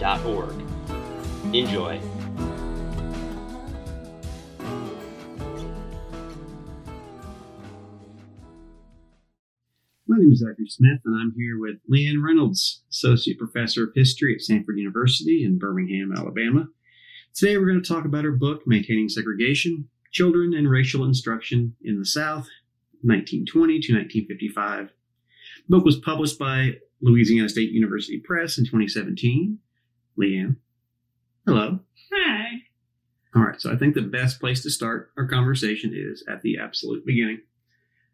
shcy.org. Enjoy. My name is Zachary Smith, and I'm here with Leanne Reynolds, Associate Professor of History at Samford University in Birmingham, Alabama. Today we're going to talk about her book, Maintaining Segregation Children and Racial Instruction in the South, 1920 to 1955. The book was published by Louisiana State University Press in 2017. Leanne, hello. Hi. All right, so I think the best place to start our conversation is at the absolute beginning.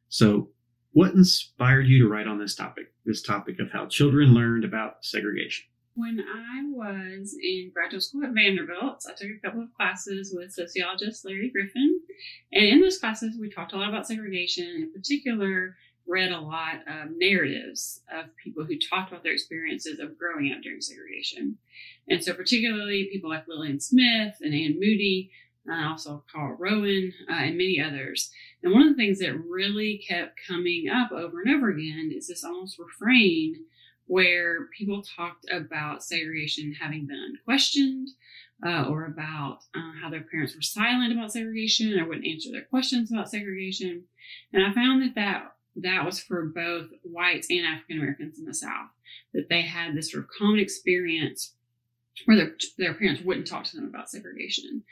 So, what inspired you to write on this topic, this topic of how children learned about segregation? When I was in graduate school at Vanderbilt, I took a couple of classes with sociologist Larry Griffin. And in those classes, we talked a lot about segregation. In particular, read a lot of narratives of people who talked about their experiences of growing up during segregation. And so, particularly people like Lillian Smith and Anne Moody, uh, also Carl Rowan, uh, and many others. And one of the things that really kept coming up over and over again is this almost refrain where people talked about segregation having been unquestioned. Uh, or about uh, how their parents were silent about segregation or wouldn't answer their questions about segregation. And I found that that that was for both whites and African Americans in the South, that they had this sort of common experience where their, their parents wouldn't talk to them about segregation.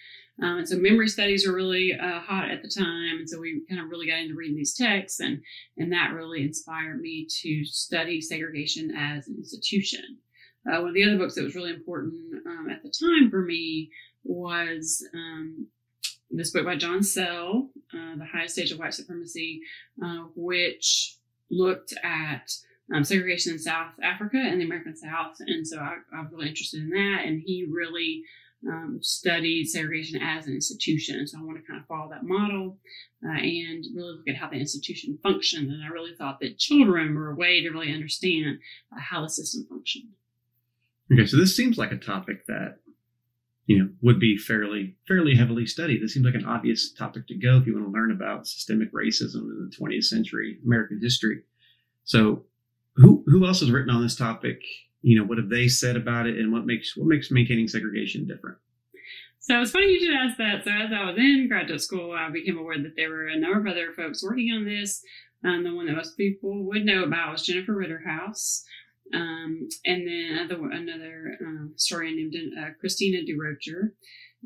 Um, and so memory studies were really uh, hot at the time. And so we kind of really got into reading these texts, and, and that really inspired me to study segregation as an institution. Uh, one of the other books that was really important um, at the time for me was um, this book by John Cell, uh, The Highest Stage of White Supremacy, uh, which looked at um, segregation in South Africa and the American South. And so I, I'm really interested in that. And he really um, studied segregation as an institution. So I want to kind of follow that model uh, and really look at how the institution functioned. And I really thought that children were a way to really understand uh, how the system functioned. Okay, so this seems like a topic that you know would be fairly fairly heavily studied. This seems like an obvious topic to go if you want to learn about systemic racism in the 20th century American history. So, who who else has written on this topic? You know, what have they said about it, and what makes what makes maintaining segregation different? So it's funny you should ask that. So as I was in graduate school, I became aware that there were a number of other folks working on this. Um, the one that most people would know about was Jennifer Ritterhouse. Um, and then another, another um, historian named uh, Kristina DuRocher.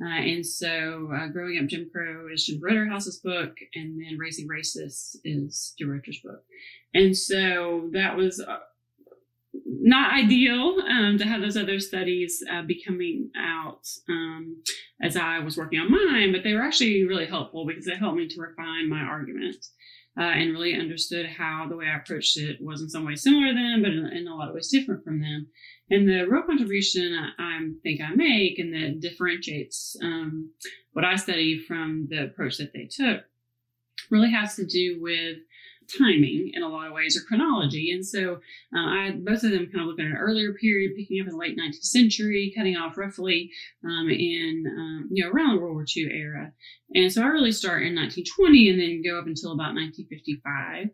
Uh, and so, uh, Growing Up Jim Crow is Jim Ritterhouse's book, and then Raising Racists is DuRocher's book. And so, that was uh, not ideal um, to have those other studies uh, be coming out um, as I was working on mine, but they were actually really helpful because they helped me to refine my argument uh, and really understood how the way I approached it was in some ways similar to them, but in, in a lot of ways different from them. And the real contribution I, I think I make and that differentiates um, what I study from the approach that they took really has to do with timing in a lot of ways or chronology. And so uh, I both of them kind of look at an earlier period, picking up in the late 19th century, cutting off roughly um, in um, you know around the World War II era. And so I really start in 1920 and then go up until about 1955,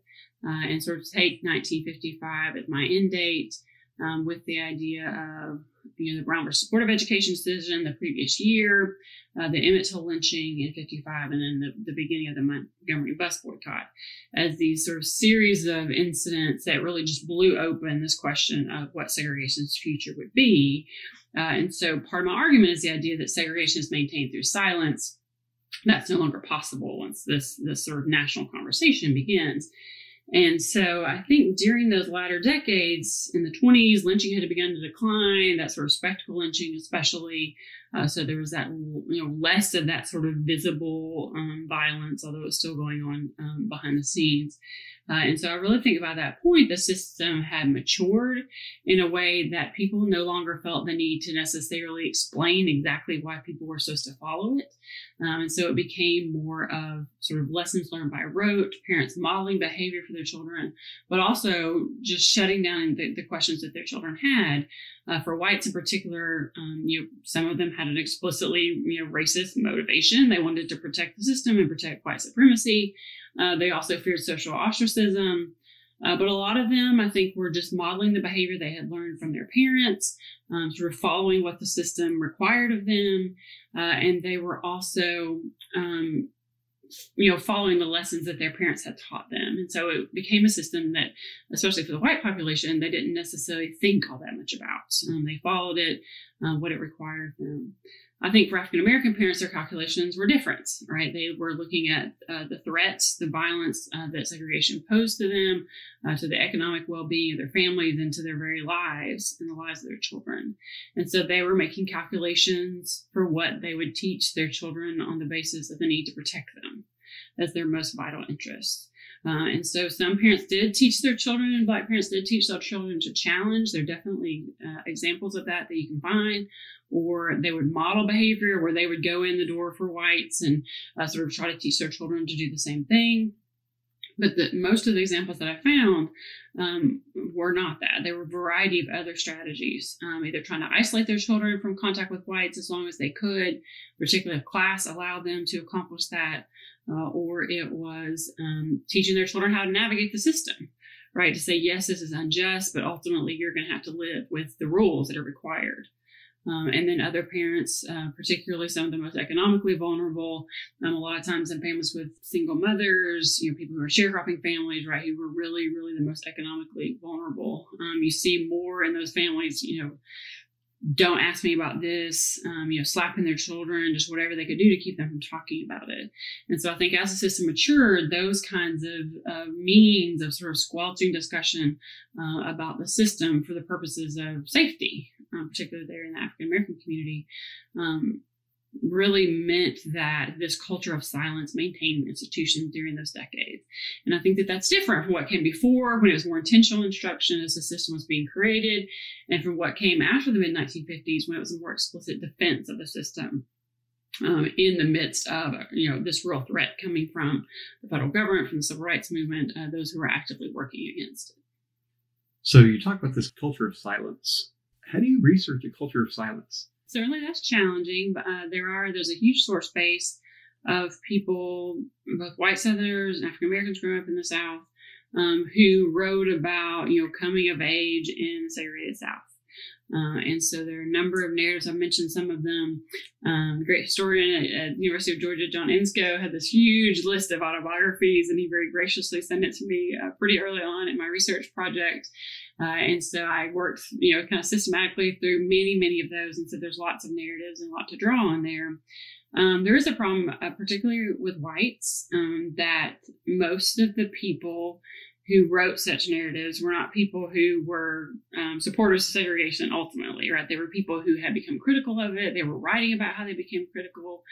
uh, and sort of take 1955 as my end date um, with the idea of you know the Brown versus Board of Education decision the previous year, uh, the Emmett Till lynching in 55, and then the, the beginning of the Montgomery bus boycott as these sort of series of incidents that really just blew open this question of what segregation's future would be. Uh, and so part of my argument is the idea that segregation is maintained through silence. That's no longer possible once this, this sort of national conversation begins. And so I think during those latter decades in the 20s, lynching had begun to decline, that sort of spectacle lynching, especially. Uh, so there was that, you know, less of that sort of visible um, violence, although it's still going on um, behind the scenes. Uh, and so I really think by that point, the system had matured in a way that people no longer felt the need to necessarily explain exactly why people were supposed to follow it. Um, and so it became more of sort of lessons learned by rote, parents modeling behavior for their children, but also just shutting down the, the questions that their children had. Uh, for whites in particular, um, you know, some of them had an explicitly you know racist motivation. They wanted to protect the system and protect white supremacy. Uh, they also feared social ostracism. Uh, but a lot of them, I think, were just modeling the behavior they had learned from their parents, um, sort of following what the system required of them. Uh, and they were also, um, you know, following the lessons that their parents had taught them. And so it became a system that, especially for the white population, they didn't necessarily think all that much about. Um, they followed it, uh, what it required of them. I think for African American parents, their calculations were different, right? They were looking at uh, the threats, the violence uh, that segregation posed to them, uh, to the economic well being of their families, and to their very lives and the lives of their children. And so they were making calculations for what they would teach their children on the basis of the need to protect them as their most vital interest. Uh, and so some parents did teach their children, and black parents did teach their children to challenge. There are definitely uh, examples of that that you can find. Or they would model behavior where they would go in the door for whites and uh, sort of try to teach their children to do the same thing. But the, most of the examples that I found um, were not that. There were a variety of other strategies, um, either trying to isolate their children from contact with whites as long as they could, particularly if class allowed them to accomplish that, uh, or it was um, teaching their children how to navigate the system, right? To say, yes, this is unjust, but ultimately you're going to have to live with the rules that are required. Um, and then other parents, uh, particularly some of the most economically vulnerable, um, a lot of times in families with single mothers, you know, people who are sharecropping families, right, who were really, really the most economically vulnerable. Um, you see more in those families, you know, don't ask me about this, um, you know, slapping their children, just whatever they could do to keep them from talking about it. And so I think as the system matured, those kinds of uh, means of sort of squelching discussion uh, about the system for the purposes of safety, uh, particularly there in the African American community, um, really meant that this culture of silence maintained institutions during those decades. And I think that that's different from what came before when it was more intentional instruction as the system was being created, and from what came after the mid 1950s when it was a more explicit defense of the system. Um, in the midst of you know this real threat coming from the federal government, from the civil rights movement, uh, those who were actively working against it. So you talk about this culture of silence. How do you research a culture of silence? certainly that's challenging, but uh, there are there's a huge source base of people, both white Southerners and African Americans growing up in the South, um, who wrote about you know coming of age in the segregated South. Uh, and so there are a number of narratives. I've mentioned some of them. Um, great historian at, at University of Georgia, John Inscoe, had this huge list of autobiographies, and he very graciously sent it to me uh, pretty early on in my research project. Uh, and so I worked, you know, kind of systematically through many, many of those. And so there's lots of narratives and a lot to draw on there. Um, there is a problem, uh, particularly with whites, um, that most of the people who wrote such narratives were not people who were um, supporters of segregation ultimately, right? They were people who had become critical of it. They were writing about how they became critical.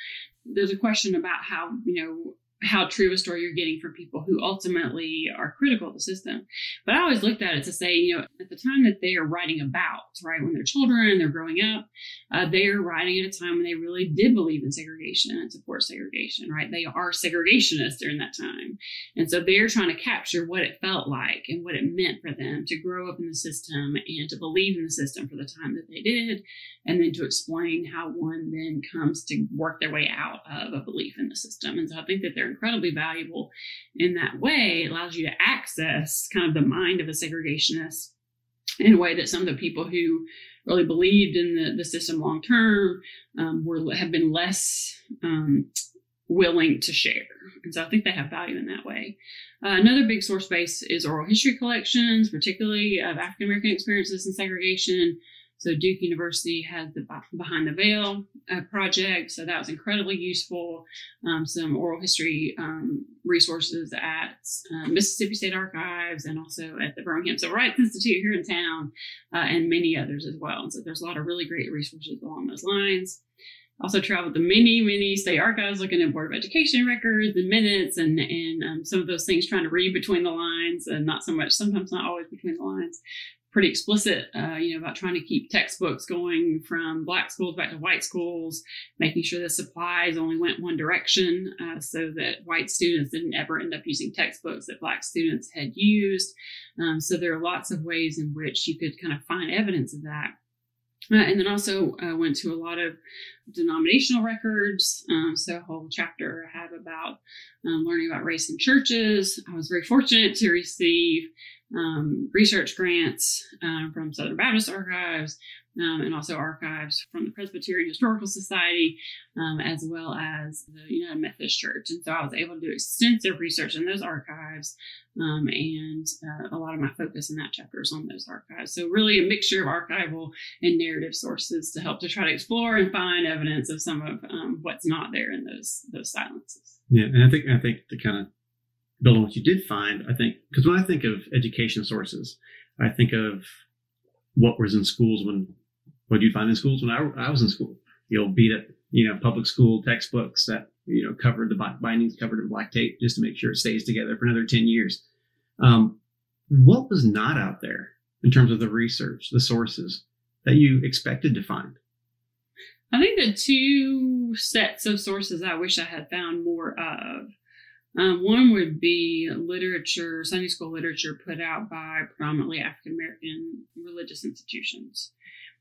There's a question about how, you know, how true a story you're getting from people who ultimately are critical of the system. But I always looked at it to say, you know, at the time that they are writing about, right, when they're children they're growing up, uh, they are writing at a time when they really did believe in segregation and support segregation, right? They are segregationists during that time. And so they're trying to capture what it felt like and what it meant for them to grow up in the system and to believe in the system for the time that they did, and then to explain how one then comes to work their way out of a belief in the system. And so I think that they're incredibly valuable in that way. It allows you to access kind of the mind of a segregationist in a way that some of the people who really believed in the, the system long term um, were have been less um, willing to share. And so I think they have value in that way. Uh, another big source base is oral history collections, particularly of African American experiences in segregation. So Duke University has the Behind the Veil uh, project, so that was incredibly useful. Um, some oral history um, resources at uh, Mississippi State Archives and also at the Birmingham Civil Rights Institute here in town, uh, and many others as well. And so there's a lot of really great resources along those lines. also traveled to many, many state archives looking at Board of Education records and minutes and, and um, some of those things, trying to read between the lines and not so much, sometimes not always between the lines. Pretty explicit, uh, you know, about trying to keep textbooks going from black schools back to white schools, making sure the supplies only went one direction uh, so that white students didn't ever end up using textbooks that black students had used. Um, so there are lots of ways in which you could kind of find evidence of that. Uh, and then also uh, went to a lot of denominational records. Um, so a whole chapter I have about um, learning about race in churches. I was very fortunate to receive um, research grants uh, from Southern Baptist Archives, um, and also archives from the Presbyterian Historical Society, um, as well as the United Methodist Church. And so I was able to do extensive research in those archives, um, and uh, a lot of my focus in that chapter is on those archives. So really a mixture of archival and narrative sources to help to try to explore and find evidence of some of um, what's not there in those those silences. Yeah, and I think I think to kind of build on what you did find, I think because when I think of education sources, I think of what was in schools when what you find in schools when I, I was in school? You'll beat up, you know, public school textbooks that, you know, covered the bindings covered in black tape just to make sure it stays together for another 10 years. Um, what was not out there in terms of the research, the sources that you expected to find? I think the two sets of sources I wish I had found more of. Um, one would be literature, Sunday school literature put out by predominantly African American religious institutions.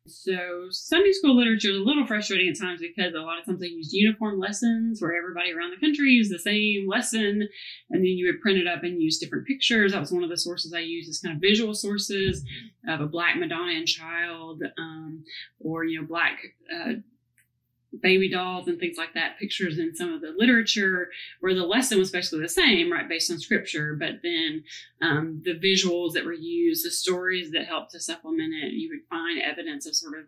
So Sunday school literature is a little frustrating at times because a lot of times they use uniform lessons where everybody around the country used the same lesson, and then you would print it up and use different pictures. That was one of the sources I used as kind of visual sources of a black Madonna and child, um, or you know black uh, baby dolls and things like that, pictures in some of the literature where the lesson was basically the same, right, based on scripture, but then um, the visuals that were used, the stories that helped to supplement it, you would find evidence of sort of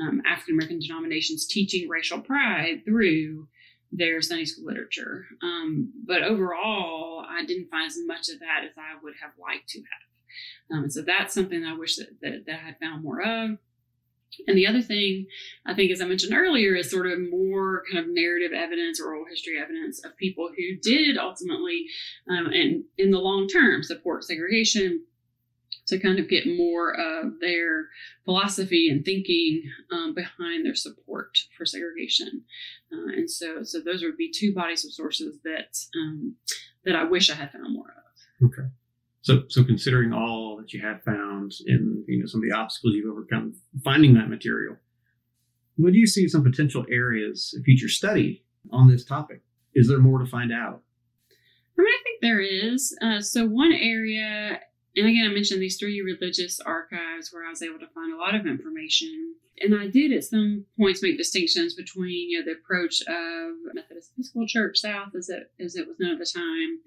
um, African American denominations teaching racial pride through their Sunday school literature. Um, but overall, I didn't find as much of that as I would have liked to have. Um, so that's something I wish that, that, that I had found more of. And the other thing, I think, as I mentioned earlier, is sort of more kind of narrative evidence or oral history evidence of people who did ultimately, um, and in the long term, support segregation to kind of get more of their philosophy and thinking um, behind their support for segregation. Uh, and so, so those would be two bodies of sources that um, that I wish I had found more of. Okay. So, so considering all that you have found in you know some of the obstacles you've overcome finding that material, what do you see some potential areas of future study on this topic? Is there more to find out? I mean, I think there is. Uh, so one area, and again, I mentioned these three religious archives where I was able to find a lot of information and I did at some points make distinctions between you know the approach of Methodist Episcopal Church South as it as it was known at the time,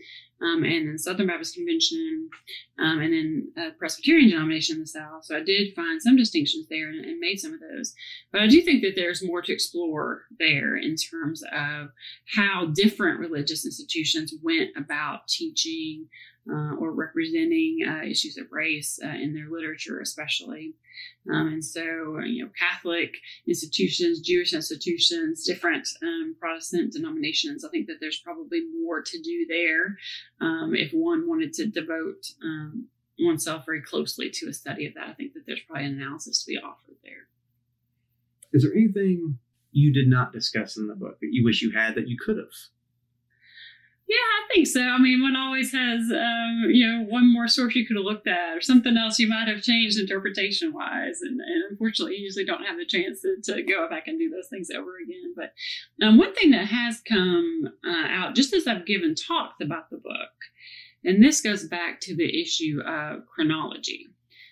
um, and then Southern Baptist Convention, um, and then Presbyterian denomination in the South. So I did find some distinctions there and, and made some of those. But I do think that there's more to explore there in terms of how different religious institutions went about teaching uh, or representing uh, issues of race uh, in their literature, especially. Um, and so, you know, Catholic institutions, Jewish institutions, different um, Protestant denominations, I think that there's probably more to do there um, if one wanted to devote um, oneself very closely to a study of that. I think that there's probably an analysis to be offered there. Is there anything you did not discuss in the book that you wish you had that you could have? Yeah, I think so. I mean, one always has, um, you know, one more source you could have looked at or something else you might have changed interpretation wise. And, and unfortunately, you usually don't have the chance to, to, go back and do those things over again. But um, one thing that has come uh, out just as I've given talks about the book, and this goes back to the issue of chronology.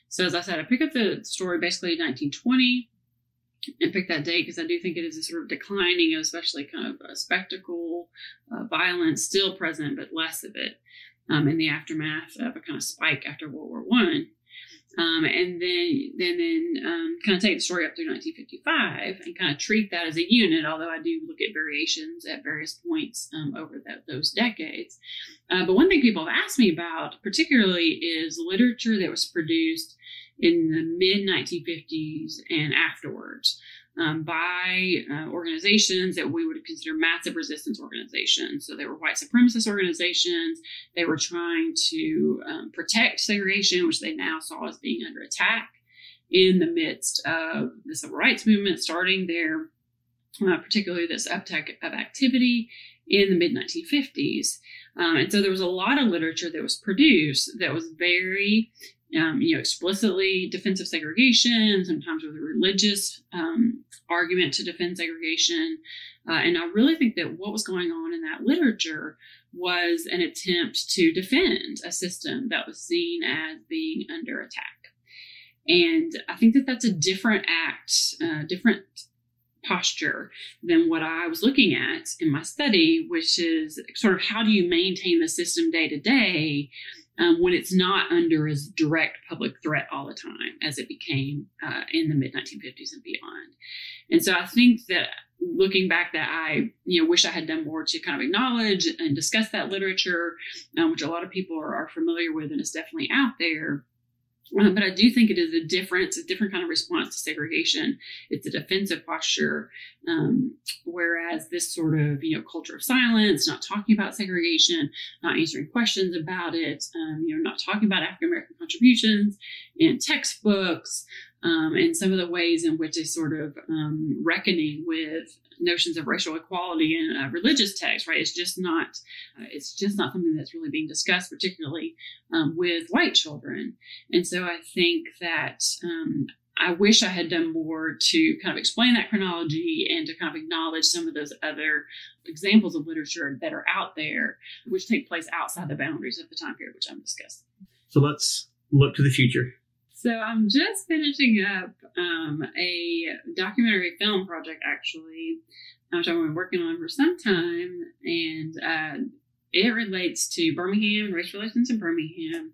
So, as I said, I pick up the story basically 1920 and pick that date because I do think it is a sort of declining, especially kind of a spectacle, uh, violence still present, but less of it um, in the aftermath of a kind of spike after World War One. Um, and then, then, then um, kind of take the story up through 1955 and kind of treat that as a unit. Although I do look at variations at various points um, over that, those decades. Uh, but one thing people have asked me about, particularly, is literature that was produced in the mid 1950s and afterwards um, by uh, organizations that we would consider massive resistance organizations. So they were white supremacist organizations. They were trying to um, protect segregation, which they now saw as being under attack in the midst of the civil rights movement starting there, uh, particularly this uptick of activity in the mid 1950s. Um, and so there was a lot of literature that was produced that was very um, you know, explicitly defensive segregation, sometimes with a religious um, argument to defend segregation. Uh, and I really think that what was going on in that literature was an attempt to defend a system that was seen as being under attack. And I think that that's a different act, uh, different posture than what I was looking at in my study, which is sort of how do you maintain the system day to day um, when it's not under as direct public threat all the time as it became uh, in the mid 1950s and beyond. And so I think that looking back that I you know wish I had done more to kind of acknowledge and discuss that literature, um, which a lot of people are, are familiar with and is definitely out there. Uh, but I do think it is a different, a different kind of response to segregation. It's a defensive posture, um, whereas this sort of you know culture of silence, not talking about segregation, not answering questions about it, um, you know, not talking about African American contributions in textbooks, um, and some of the ways in which a sort of um, reckoning with notions of racial equality in a religious text, right? It's just not, uh, it's just not something that's really being discussed, particularly um, with white children. And so I think that um, I wish I had done more to kind of explain that chronology and to kind of acknowledge some of those other examples of literature that are out there, which take place outside the boundaries of the time period which I'm discussing. So let's look to the future. So I'm just finishing up um, a documentary film project, actually, which I've been working on for some time, and uh, it relates to Birmingham, race relations in Birmingham,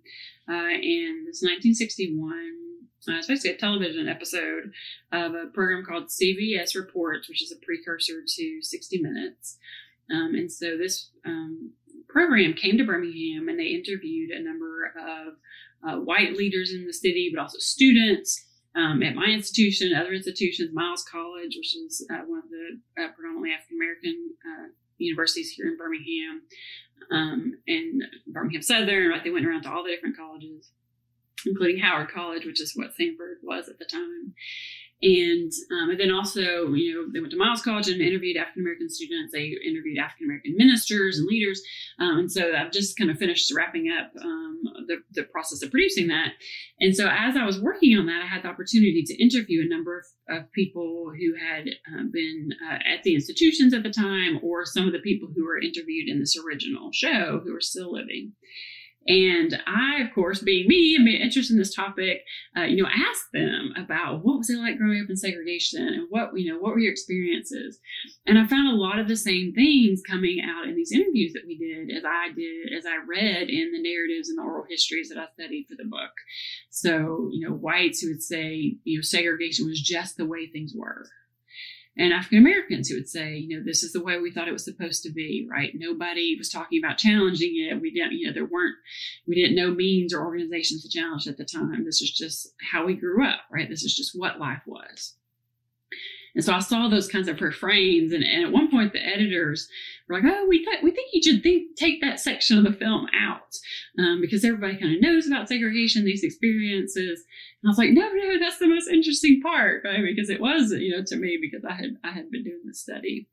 uh, and this 1961. Uh, it's basically a television episode of a program called CBS Reports, which is a precursor to 60 Minutes. Um, and so this um, program came to Birmingham and they interviewed a number of uh, white leaders in the city, but also students um, at my institution, other institutions, Miles College, which is uh, one of the uh, predominantly African American uh, universities here in Birmingham, um, and Birmingham Southern. Right, they went around to all the different colleges, including Howard College, which is what Samford was at the time. And, um, and then also, you know, they went to Miles College and interviewed African American students. They interviewed African American ministers and leaders. Um, and so I've just kind of finished wrapping up um, the, the process of producing that. And so as I was working on that, I had the opportunity to interview a number of, of people who had uh, been uh, at the institutions at the time, or some of the people who were interviewed in this original show who are still living. And I, of course, being me and being interested in this topic, uh, you know, asked them about what was it like growing up in segregation and what, you know, what were your experiences? And I found a lot of the same things coming out in these interviews that we did as I did, as I read in the narratives and the oral histories that I studied for the book. So, you know, whites who would say, you know, segregation was just the way things were and African Americans who would say, you know, this is the way we thought it was supposed to be, right? Nobody was talking about challenging it. We didn't, you know, there weren't, we didn't know means or organizations to challenge at the time. This is just how we grew up, right? This is just what life was. And so I saw those kinds of refrains, and, and at one point the editors were like, "Oh, we th- we think you should think, take that section of the film out um, because everybody kind of knows about segregation, these experiences." And I was like, "No, no, that's the most interesting part, right? Because it was, you know, to me because I had I had been doing this study,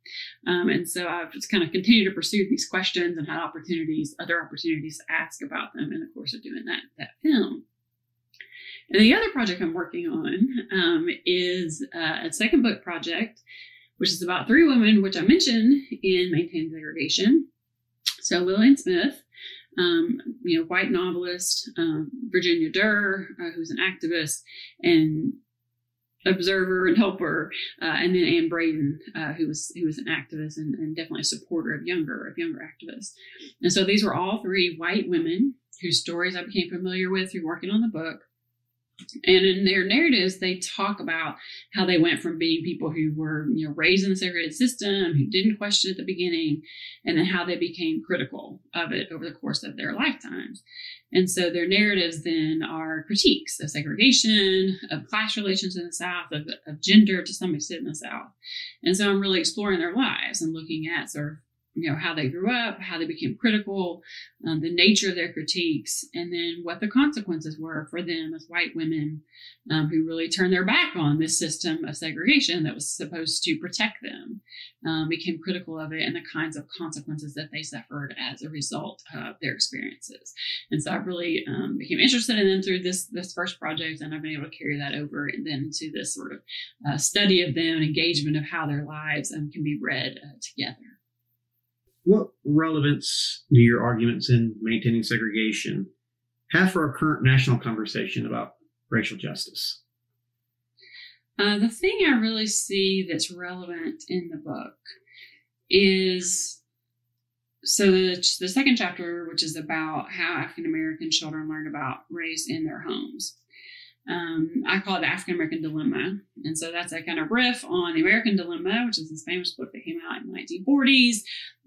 um, and so I've just kind of continued to pursue these questions and had opportunities, other opportunities to ask about them in the course of doing that that film." And the other project I'm working on um, is uh, a second book project, which is about three women, which I mentioned in Maintain Segregation. So Lillian Smith, um, you know, white novelist, um, Virginia Durr, uh, who's an activist and observer and helper, uh, and then Anne Braden, uh, who was who was an activist and, and, definitely a supporter of younger of younger activists. And so these were all three white women whose stories I became familiar with through working on the book. And in their narratives, they talk about how they went from being people who were, you know, raised in the segregated system, who didn't question at the beginning, and then how they became critical of it over the course of their lifetimes. And so their narratives then are critiques of segregation, of class relations in the South, of, of gender to some extent in the South. And so I'm really exploring their lives and looking at sort of you know how they grew up how they became critical um, the nature of their critiques and then what the consequences were for them as white women um, who really turned their back on this system of segregation that was supposed to protect them um, became critical of it and the kinds of consequences that they suffered as a result of their experiences. And so i really um, became interested in them through this this first project and i've been able to carry that over and then to this sort of uh, study of them engagement of how their lives um, can be read uh, together what relevance do your arguments in maintaining segregation have for our current national conversation about racial justice? Uh, the thing I really see that's relevant in the book is so the, the second chapter, which is about how African American children learn about race in their homes. Um, I call it the African American Dilemma. And so that's a kind of riff on the American Dilemma, which is this famous book that came out in the 1940s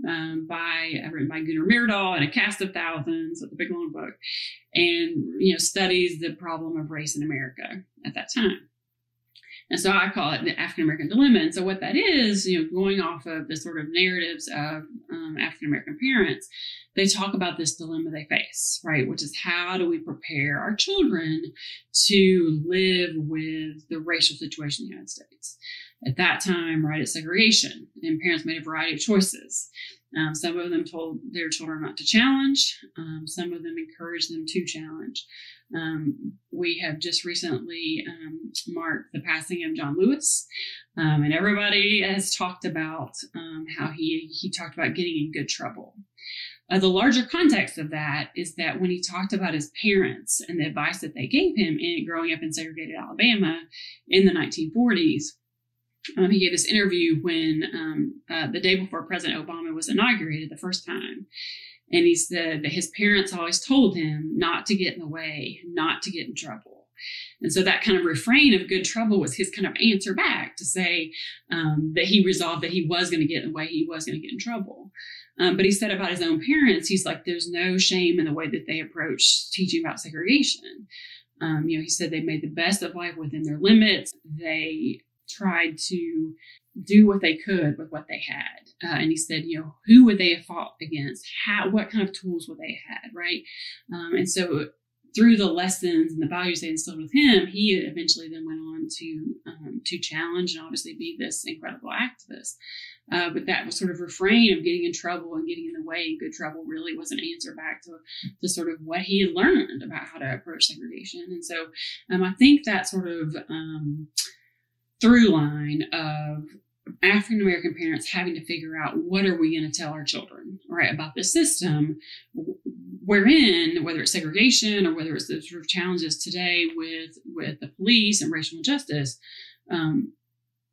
um, by uh, written by Gunnar Myrdal and a cast of thousands. A big long book, and you know studies the problem of race in America at that time. And so I call it the African American dilemma. And so what that is, you know, going off of the sort of narratives of um, African American parents, they talk about this dilemma they face, right? Which is how do we prepare our children to live with the racial situation in the United States? At that time, right, it's segregation, and parents made a variety of choices. Um, some of them told their children not to challenge. Um, some of them encouraged them to challenge. Um, we have just recently um, marked the passing of John Lewis, um, and everybody has talked about um, how he he talked about getting in good trouble. Uh, the larger context of that is that when he talked about his parents and the advice that they gave him in growing up in segregated Alabama in the 1940s, um, he gave this interview when um, uh, the day before President Obama was inaugurated the first time. And he said that his parents always told him not to get in the way, not to get in trouble. And so that kind of refrain of good trouble was his kind of answer back to say um, that he resolved that he was going to get in the way, he was going to get in trouble. Um, but he said about his own parents, he's like, there's no shame in the way that they approach teaching about segregation. Um, you know, he said they made the best of life within their limits. They tried to do what they could with what they had. Uh, and he said, you know, who would they have fought against? How, what kind of tools would they have had, right? Um, and so through the lessons and the values they instilled with him, he eventually then went on to um, to challenge and obviously be this incredible activist. Uh, but that was sort of refrain of getting in trouble and getting in the way good trouble really was an answer back to, to sort of what he had learned about how to approach segregation. And so um, I think that sort of um, through line of African American parents having to figure out what are we going to tell our children, right, about the system wherein, whether it's segregation or whether it's the sort of challenges today with with the police and racial injustice, um,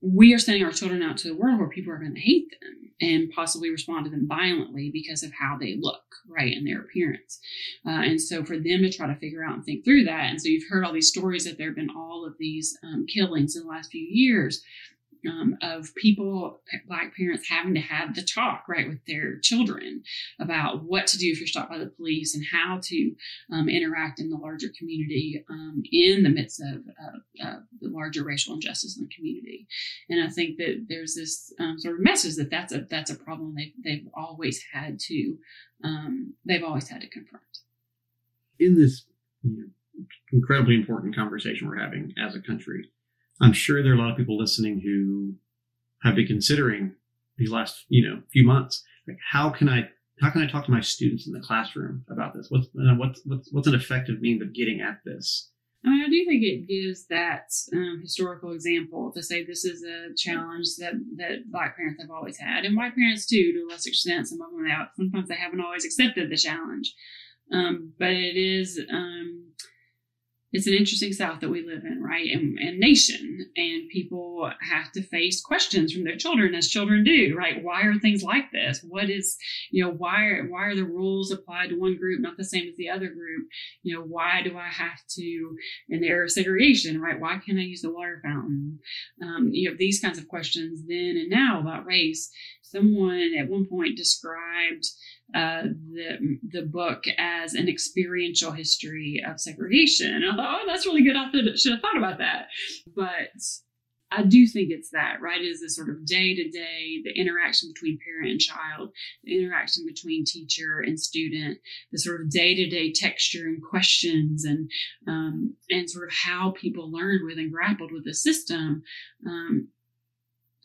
we are sending our children out to the world where people are going to hate them and possibly respond to them violently because of how they look, right, and their appearance. Uh, and so for them to try to figure out and think through that. And so you've heard all these stories that there have been all of these um, killings in the last few years um, of people, black parents having to have the talk right with their children about what to do if you're stopped by the police and how to um, interact in the larger community um, in the midst of uh, uh, the larger racial injustice in the community. And I think that there's this um, sort of message that that's a that's a problem they've they've always had to um, they've always had to confront. In this you know, incredibly important conversation we're having as a country I'm sure there are a lot of people listening who have been considering these last, you know, few months, like how can I, how can I talk to my students in the classroom about this? What's, what's, what's, what's an effective means of getting at this? I mean, I do think it gives that um, historical example to say this is a challenge that, that black parents have always had, and white parents too, to a lesser extent. Some of them, sometimes they haven't always accepted the challenge, um, but it is um, it's an interesting South that we live in, right? And, and, nation. And people have to face questions from their children as children do, right? Why are things like this? What is, you know, why are, why are the rules applied to one group not the same as the other group? You know, why do I have to, in the era of segregation, right? Why can't I use the water fountain? Um, you know, these kinds of questions then and now about race. Someone at one point described uh, the the book as an experiential history of segregation. And I thought, oh, that's really good. I should have thought about that. But I do think it's that, right? Is the sort of day to day, the interaction between parent and child, the interaction between teacher and student, the sort of day to day texture and questions, and um, and sort of how people learned with and grappled with the system. Um,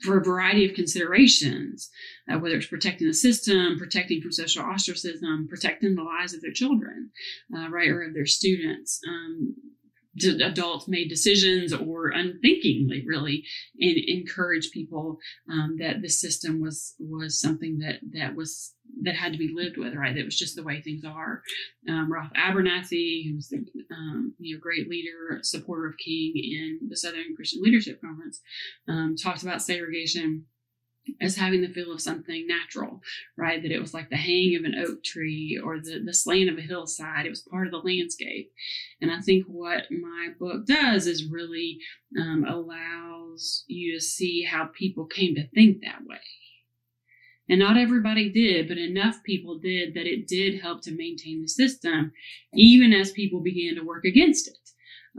for a variety of considerations, uh, whether it's protecting the system, protecting from social ostracism, protecting the lives of their children, uh, right, or of their students. Um, adults made decisions or unthinkingly really and encourage people um, that the system was was something that that was that had to be lived with right? That was just the way things are. Um, ralph abernathy who was the um, you know great leader supporter of king in the southern christian leadership conference um, talked about segregation as having the feel of something natural, right? That it was like the hang of an oak tree or the, the slant of a hillside. It was part of the landscape. And I think what my book does is really um, allows you to see how people came to think that way. And not everybody did, but enough people did that it did help to maintain the system, even as people began to work against it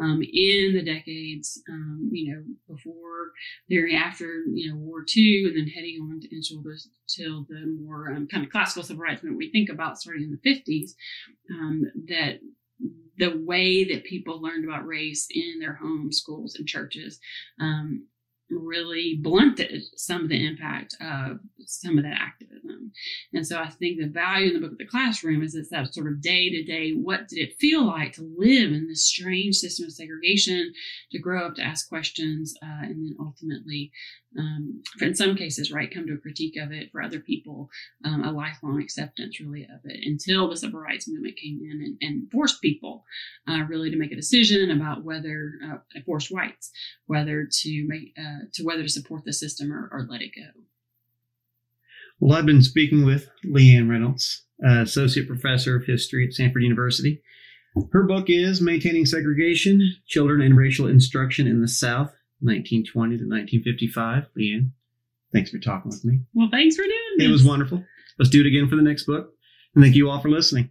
um, in the decades, um, you know, before, during, after, you know, War II, and then heading on to, until the, till the more um, kind of classical civil rights movement we think about starting in the 50s, um, that the way that people learned about race in their homes, schools, and churches um, really blunted some of the impact of some of that activism. And so I think the value in the book of the classroom is it's that sort of day to day, what did it feel like to live in this strange system of segregation, to grow up to ask questions, uh, and then ultimately um, in some cases, right, come to a critique of it. For other people, um, a lifelong acceptance really of it until the civil rights movement came in and, and forced people uh, really to make a decision about whether uh, forced whites whether to make uh, to whether to support the system or, or let it go. Well, I've been speaking with Leanne Reynolds, uh, associate professor of history at Samford University. Her book is Maintaining Segregation: Children and Racial Instruction in the South 1920 to 1955. Leanne, thanks for talking with me. Well, thanks for doing this. It was wonderful. Let's do it again for the next book. And thank you all for listening.